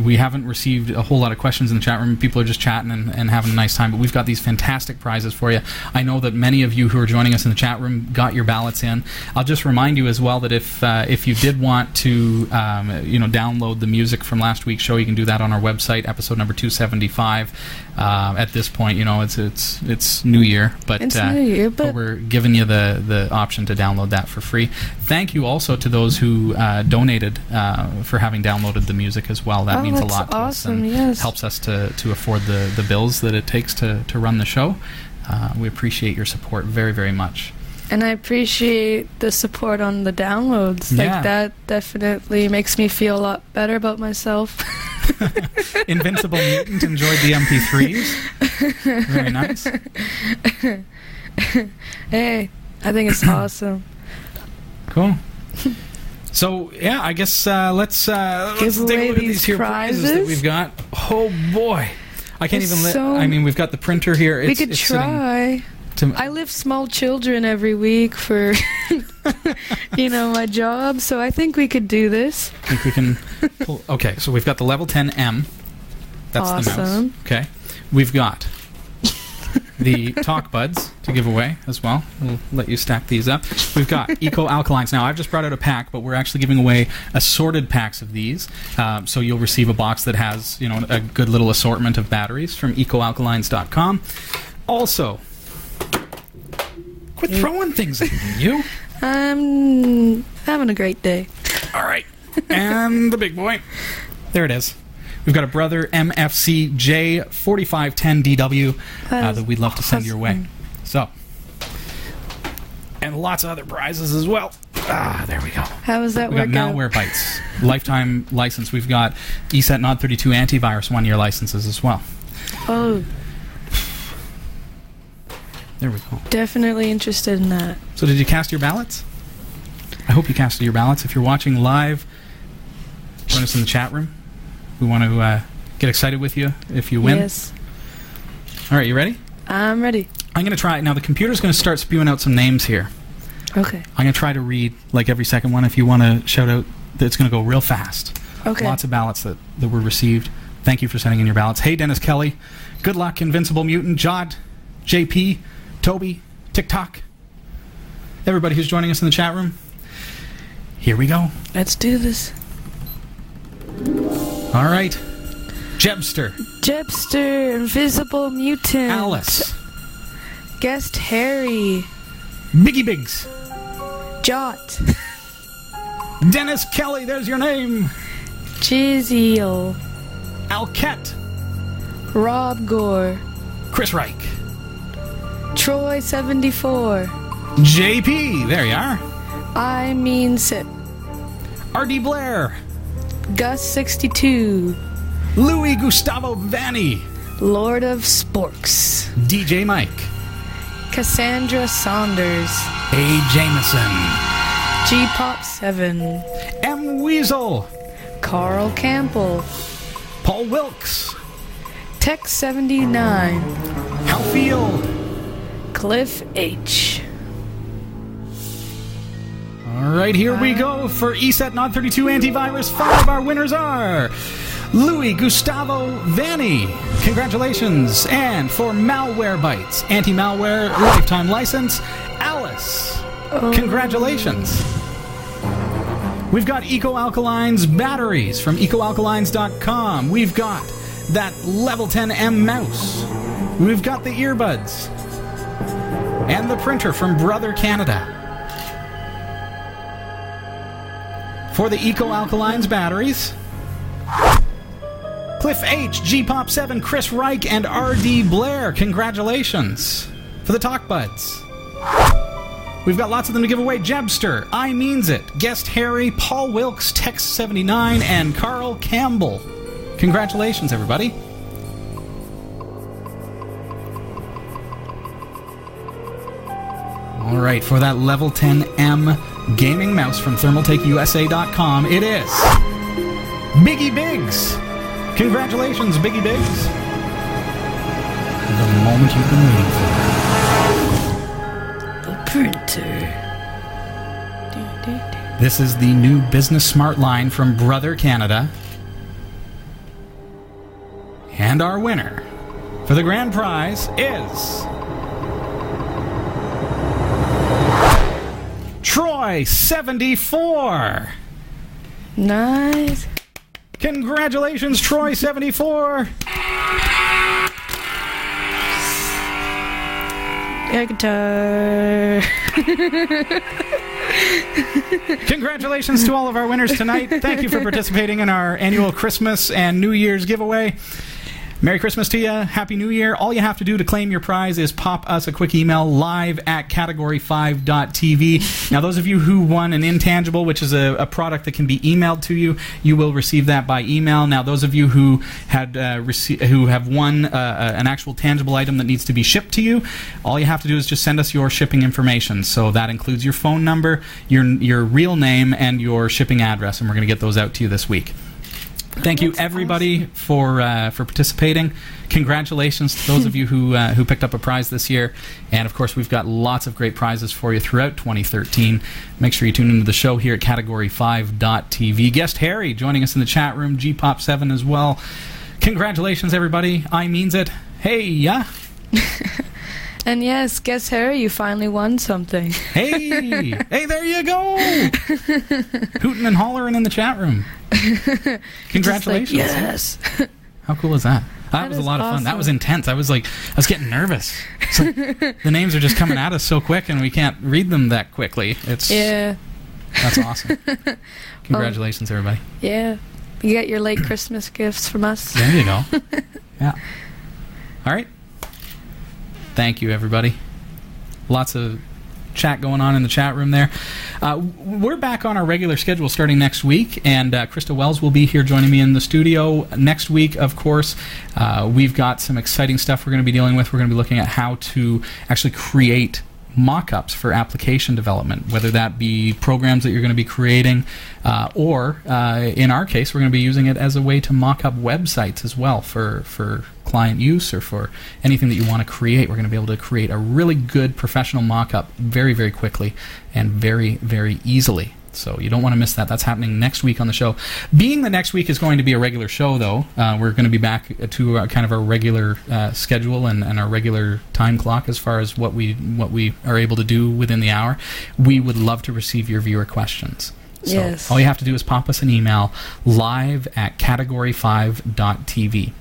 We haven't received a whole lot of questions in the chat room. People are just chatting and, and having a nice time. But we've got these fantastic prizes for you. I know that many of you who are joining us in the chat room got your ballots in. I'll just remind you as well that if uh, if you did want to, um, you know, download the music from last week's show, you can do that on our website, episode number two seventy five. Uh, at this point, you know, it's it's it's New Year, but It's uh, New Year, but- we're giving you the the option to download that for free. Thank you also to those who uh, donated uh, for having downloaded the music as well. That Oh, means a lot to us awesome, and yes. helps us to, to afford the, the bills that it takes to, to run the show. Uh, we appreciate your support very, very much. And I appreciate the support on the downloads. Yeah. Like that definitely makes me feel a lot better about myself. Invincible Mutant enjoyed the MP3s. Very nice. hey, I think it's awesome. Cool. So yeah, I guess uh, let's uh, let's take a look at these here prizes that we've got. Oh boy, I can't There's even. Li- so- I mean, we've got the printer here. we It's, could it's sitting try. To- I lift small children every week for, you know, my job. So I think we could do this. I think we can. Pull, okay, so we've got the level 10M. That's the mouse. Awesome. Okay. We've got the talk buds to give away as well. We'll let you stack these up. We've got eco alkalines. Now, I've just brought out a pack, but we're actually giving away assorted packs of these. Um, so you'll receive a box that has, you know, a good little assortment of batteries from ecoalkalines.com. Also, quit throwing things at me, you. I'm having a great day. All right. And the big boy. There it is. We've got a brother MFC J4510DW uh, that we'd love to send your way. So, and lots of other prizes as well. Ah, there we go. How does that We got work out? malware bites, lifetime license. We've got ESET Nod 32 antivirus one year licenses as well. Oh, There we go. definitely interested in that. So, did you cast your ballots? I hope you casted your ballots. If you're watching live, join us in the chat room. We want to uh, get excited with you if you win. Yes, All right, you ready? I'm ready. I'm going to try. Now, the computer's going to start spewing out some names here. Okay. I'm going to try to read like every second one. If you want to shout out, it's going to go real fast. Okay. Lots of ballots that, that were received. Thank you for sending in your ballots. Hey, Dennis Kelly. Good luck, Invincible Mutant, Jod, JP, Toby, TikTok. Everybody who's joining us in the chat room. Here we go. Let's do this. All right. Jebster, Jepster, Invisible Mutant. Alice, Guest Harry. Biggie Biggs, Jot. Dennis Kelly, there's your name. Jiziel. Alket, Rob Gore. Chris Reich, Troy 74. JP, there you are. I mean Sip. RD Blair, Gus 62. Louis Gustavo Vanni, Lord of Sporks. DJ Mike, Cassandra Saunders. A. Jameson, G Pop 7. M. Weasel, Carl Campbell. Paul Wilkes, Tech 79. Hal Field. Cliff H. All right, here we go for ESET Nod 32 Antivirus. Five of our winners are Louis Gustavo Vanni. Congratulations. And for Malwarebytes, anti malware lifetime license, Alice. Oh. Congratulations. We've got Eco Alkalines batteries from ecoalkalines.com. We've got that level 10M mouse. We've got the earbuds. And the printer from Brother Canada. For the Eco Alkalines batteries, Cliff H, G Pop 7, Chris Reich, and RD Blair. Congratulations. For the Talk Buds. We've got lots of them to give away. Jebster, I Means It, Guest Harry, Paul Wilkes, Tex79, and Carl Campbell. Congratulations, everybody. All right, for that level 10M gaming mouse from thermaltakeusa.com, it is Biggie Biggs. Congratulations, Biggie Biggs. The moment you've been waiting for. The Printer. This is the new Business Smart line from Brother Canada. And our winner for the grand prize is. Troy74! Nice. Congratulations, Troy74! Air guitar. Congratulations to all of our winners tonight. Thank you for participating in our annual Christmas and New Year's giveaway. Merry Christmas to you. Happy New Year. All you have to do to claim your prize is pop us a quick email live at category5.tv. Now, those of you who won an intangible, which is a, a product that can be emailed to you, you will receive that by email. Now, those of you who had uh, rece- who have won uh, uh, an actual tangible item that needs to be shipped to you, all you have to do is just send us your shipping information. So that includes your phone number, your your real name, and your shipping address, and we're going to get those out to you this week. Thank you, everybody, for uh, for participating. Congratulations to those of you who uh, who picked up a prize this year, and of course, we've got lots of great prizes for you throughout 2013. Make sure you tune into the show here at Category5.tv. Guest Harry joining us in the chat room, Gpop7 as well. Congratulations, everybody! I means it. Hey, yeah. And yes, Guest Harry, you finally won something. Hey, hey, there you go! Hooting and hollering in the chat room. Congratulations! yes. How cool is that? That, That was a lot of fun. That was intense. I was like, I was getting nervous. It's like, the names are just coming at us so quick, and we can't read them that quickly. It's Yeah. that's awesome. Oh. Congratulations, everybody. Yeah. You get your late Christmas gifts from us. There you go. Yeah. All right. Thank you, everybody. Lots of chat going on in the chat room there. Uh, we're back on our regular schedule starting next week, and uh, Krista Wells will be here joining me in the studio next week, of course. Uh, we've got some exciting stuff we're going to be dealing with. We're going to be looking at how to actually create mock ups for application development, whether that be programs that you're going to be creating, uh, or uh, in our case, we're going to be using it as a way to mock up websites as well for, for client use or for anything that you want to create. We're going to be able to create a really good professional mock up very, very quickly and very, very easily. So you don't want to miss that. That's happening next week on the show. Being the next week is going to be a regular show, though, uh, we're going to be back to uh, kind of our regular uh, schedule and, and our regular time clock as far as what we what we are able to do within the hour. We would love to receive your viewer questions. So Yes. all you have to do is pop us an email live at category5.tv.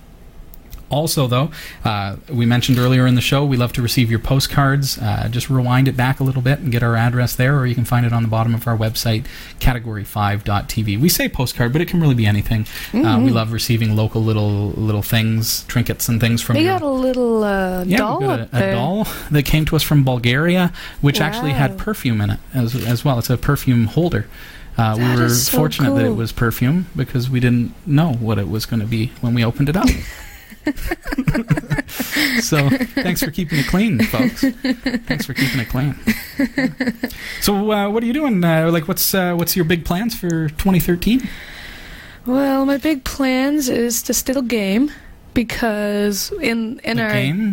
Also, though, uh, we mentioned earlier in the show, we love to receive your postcards. Uh, just rewind it back a little bit and get our address there, or you can find it on the bottom of our website, category5.tv. We say postcard, but it can really be anything. Uh, we love receiving local little little things, trinkets, and things from We your got a little uh, yeah, doll a, a doll that came to us from Bulgaria, which actually had perfume in it as, as well. It's a perfume holder. Uh, we were so fortunate that it was perfume because we didn't know what it was going to be when we opened it up. so thanks for keeping it clean, folks. Thanks for keeping it clean. So uh, what are you doing? Uh, like, what's uh, what's your big plans for 2013? Well, my big plans is to still game because in in The our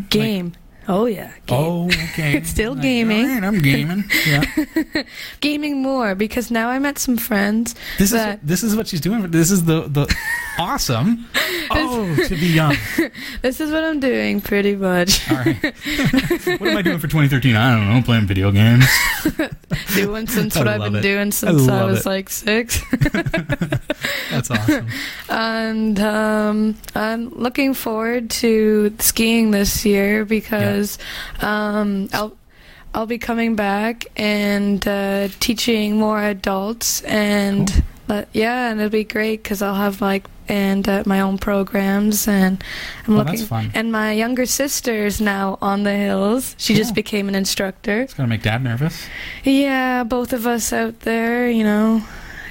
game? Like- Oh yeah. Game. Oh, okay. It's still Like, gaming. all right, I'm gaming. Yeah. Gaming more because now I met some friends This is this is what she's doing. This is the the awesome. Oh, to be young. this is what I'm doing pretty much. All right. what am I doing for 2013? I don't know. I'm playing video games. doing since I what I've been it. doing since I, love was it. like six. That's awesome. and um, I'm looking forward to skiing this year because um, I'll I'll be coming back and uh, teaching more adults and uh, yeah, and it'll be great because I'll have like and uh, my own programs and I'm Oh, looking that's fun. and my younger sister's now on the hills. She just became an instructor. It's gonna make Dad nervous. Yeah, both of us out there, you know,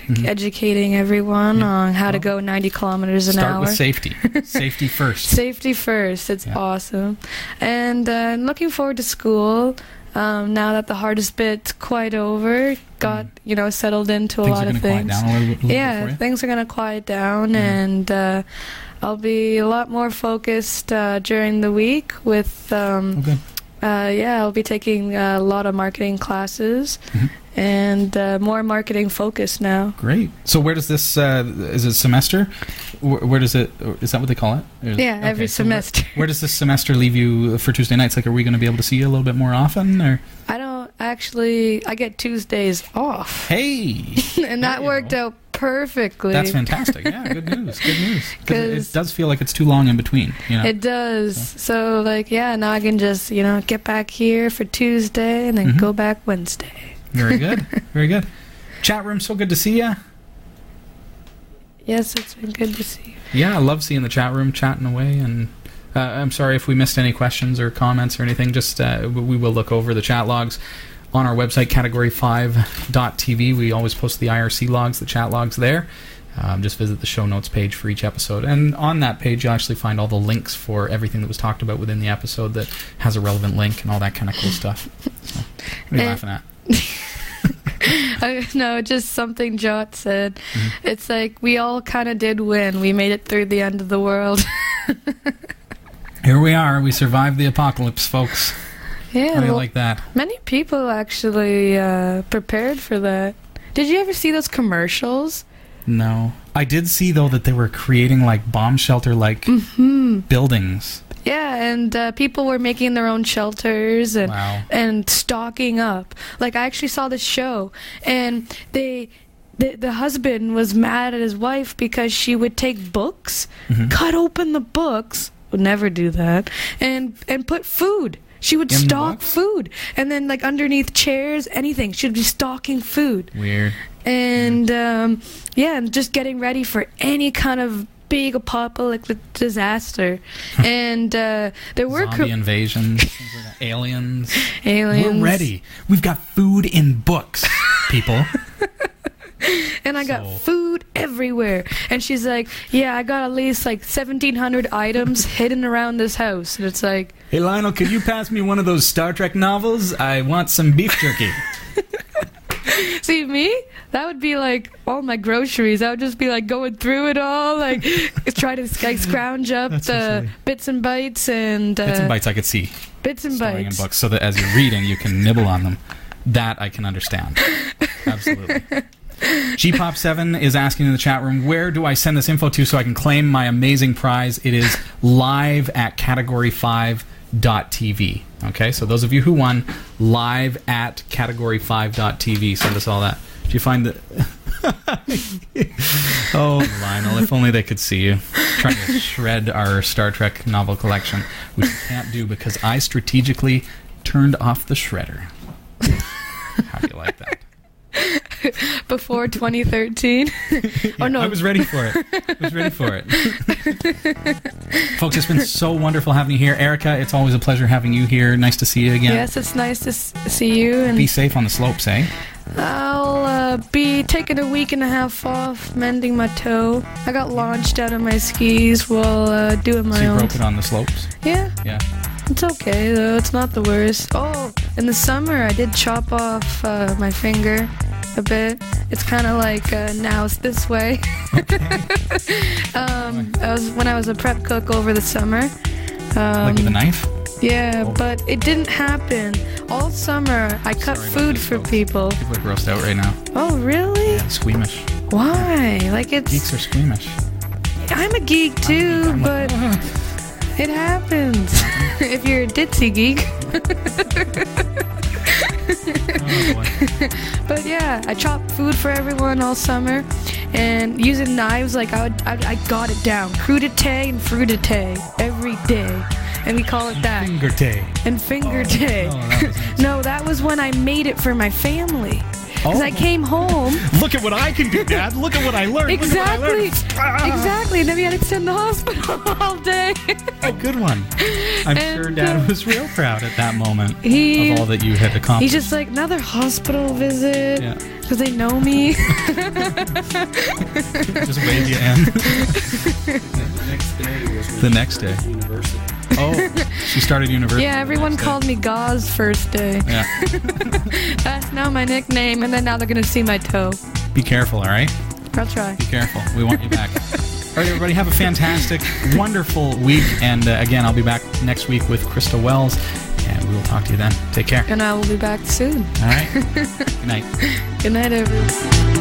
Mhm. educating everyone Yeah. on how to go 90 kilometers an Start hour. with safety. safety first. Safety first. It's Yeah. awesome. And uh, I'm looking forward to school. Um, now that the hardest bit's quite over, got you know settled into a Mm. Things lot of things. a little, little yeah, things are gonna quiet down, Mhm. and uh, I'll be a lot more focused uh, during the week with. Um, good. Uh, yeah, I'll be taking a lot of marketing classes Mhm. and uh, more marketing focus now. Great. So where does this? Uh, is it semester? Where, where does it? Is that what they call it? Yeah, every so where- semester. Where, does this semester leave you for Tuesday nights? Like, are we going to be able to see you a little bit more often? Or I don't actually. I get Tuesdays off, hey, and that worked out perfectly. that's fantastic. Yeah, good news. Good news. Because it, does feel like it's too long in between. You know. It does. So like, yeah, now I can just you know get back here for Tuesday and then Mhm. go back Wednesday. Very good. Very good. Chat room, so good to see you. Yes, it's been good to see you. Yeah, I love seeing the chat room chatting away. And uh, I'm sorry if we missed any questions or comments or anything. Just uh, we will look over the chat logs on our website, category5.tv. We always post the IRC logs, the chat logs there. Um, just visit the show notes page for each episode. And on that page, you'll actually find all the links for everything that was talked about within the episode that has a relevant link and all that kind of cool stuff. So, what are you Eh. laughing at? I no, just something Jot said. Mm-hmm. It's like we all kind of did win. We made it through the end of the world. Here we are. We survived the apocalypse, folks. Yeah, you well, like that? many people actually uh, prepared for that. Did you ever see those commercials? No. I did see though that they were creating like bomb shelter like Hmm. buildings. Yeah, and uh, people were making their own shelters and Wow. and stocking up. Like I actually saw this show, and they. The, the husband was mad at his wife because she would take books, Mm-hmm. cut open the books, would never do that, and and put food. She would In books? food, and then like underneath chairs, anything. She'd be stalking food, Weird. and um, yeah, and just getting ready for any kind of big apocalyptic disaster. and uh, there were Zombie co- invasions, things like that. aliens. aliens. We're ready. We've got food in books, people. and I got So- food everywhere. And she's like, "Yeah, I got at least like 1,700 items hidden around this house." And it's like, hey Lionel, could you pass me one of those Star Trek novels? I want some beef jerky. see me? That would be like all my groceries. I would just be like going through it all, like try to like scrounge up That's the silly. bits and bites and uh, Bits and bites I could see Bits and storing in bites. books so that as you're reading you can nibble on them. That I can understand. Absolutely. Gpop7 is asking in the chat room, where do I send this info to so I can claim my amazing prize? It is live at category5.tv. Okay, so those of you who won, live at category5.tv. Send us all that. Did you find the. oh, Lionel, if only they could see you trying to shred our Star Trek novel collection, which we can't do because I strategically turned off the shredder. How do you like that? before 2013. oh no, I was ready for it. I was ready for it. Folks, it's been so wonderful having you here. Erika, it's always a pleasure having you here. Nice to see you again. Yes, it's nice to see you, and Be safe on the slopes, eh? I'll uh, be taking a week and a half off, mending my toe. I got launched out of my skis while uh, doing my So you own. broke it on the slopes. Yeah, Yeah. It's okay though. It's not the worst. Oh, in the summer I did chop off uh, my finger a bit. It's kind of like uh, now it's this way. um, I was when I was a prep cook over the summer. Um, Like with a knife? Yeah, but it didn't happen. All summer, I cut Sorry food for people. People are grossed out right now. Oh, really? Squeamish. Why? Like it's. Geeks are squeamish. I'm a geek too, I'm like, but it happens. if you're a ditzy geek. Oh. But yeah, I chopped food for everyone all summer, and using knives, like I would, I, I got it down, crudité and fruité every day, and we call it that. Finger tay. And finger day. Oh, that was no, that was when I made it for my family. Because I Oh. came home. Look at what I can do, Dad. Look at what I learned. Look at what I Exactly. learned. Ah. Exactly. And then we had to sit in the hospital all day. Oh, good one. I'm And, sure Dad uh, was real proud at that moment He- of all that you had accomplished. He's just like, another hospital visit. Yeah. Because they know me. just wave you in. Next day was The next day. university. Oh, she started university. yeah, everyone next day. called me Gauze first day. Yeah. That's now my nickname. And then now they're going to see my toe. Be careful, all right? I'll try. Be careful. We want you back. All right, everybody, have a fantastic, wonderful week. And uh, again, I'll be back next week with Krista Wells, and we will talk to you then. Take care. And I will be back soon. All right. Good night. Good night, everyone.